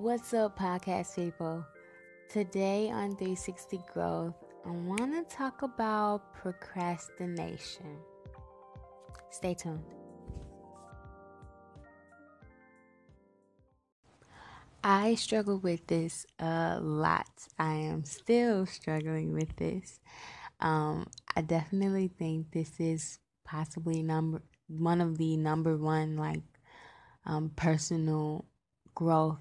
What's up, podcast people? Today on 360 Growth, I want to talk about procrastination. Stay tuned. I struggle with this a lot. I am still struggling with this. Um, I definitely think this is possibly number one of the number one like um, personal growth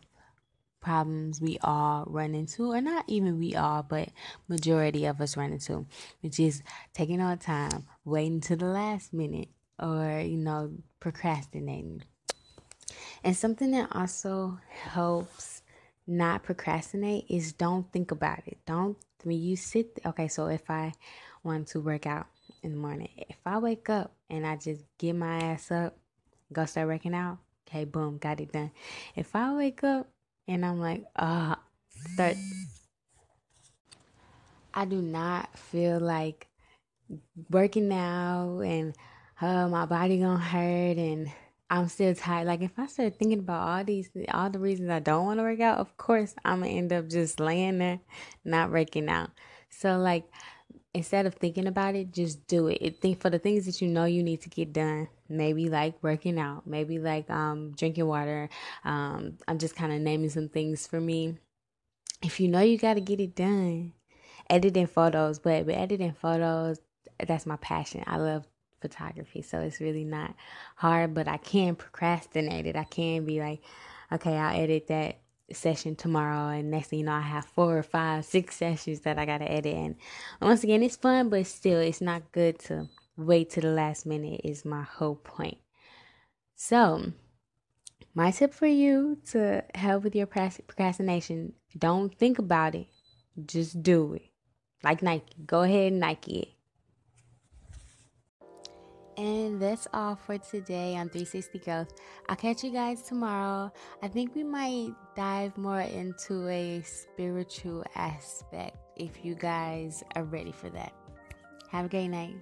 problems we all run into, or not even we all, but majority of us run into, which is taking our time, waiting to the last minute, or you know, procrastinating. And something that also helps not procrastinate is don't think about it. Don't when you sit. Okay, so if I want to work out in the morning, if I wake up and I just get my ass up, go start working out. Okay, boom, got it done. If I wake up and I'm like, uh, that I do not feel like working out and uh, my body gonna hurt and I'm still tired. Like if I start thinking about all these, all the reasons I don't want to work out, of course I'm gonna end up just laying there, not working out. So like, instead of thinking about it, just do it. it. Think for the things that you know you need to get done. Maybe like working out. Maybe like um drinking water. Um, I'm just kind of naming some things for me. If you know you got to get it done, editing photos. But but editing photos, that's my passion. I love photography. So it's really not hard, but I can procrastinate it. I can be like, okay, I'll edit that session tomorrow and next thing you know I have four or five, six sessions that I gotta edit and once again it's fun but still it's not good to wait to the last minute is my whole point. So my tip for you to help with your procrastination, don't think about it. Just do it. Like Nike. Go ahead and Nike it. And that's all for today on 360 Growth. I'll catch you guys tomorrow. I think we might dive more into a spiritual aspect if you guys are ready for that. Have a great night.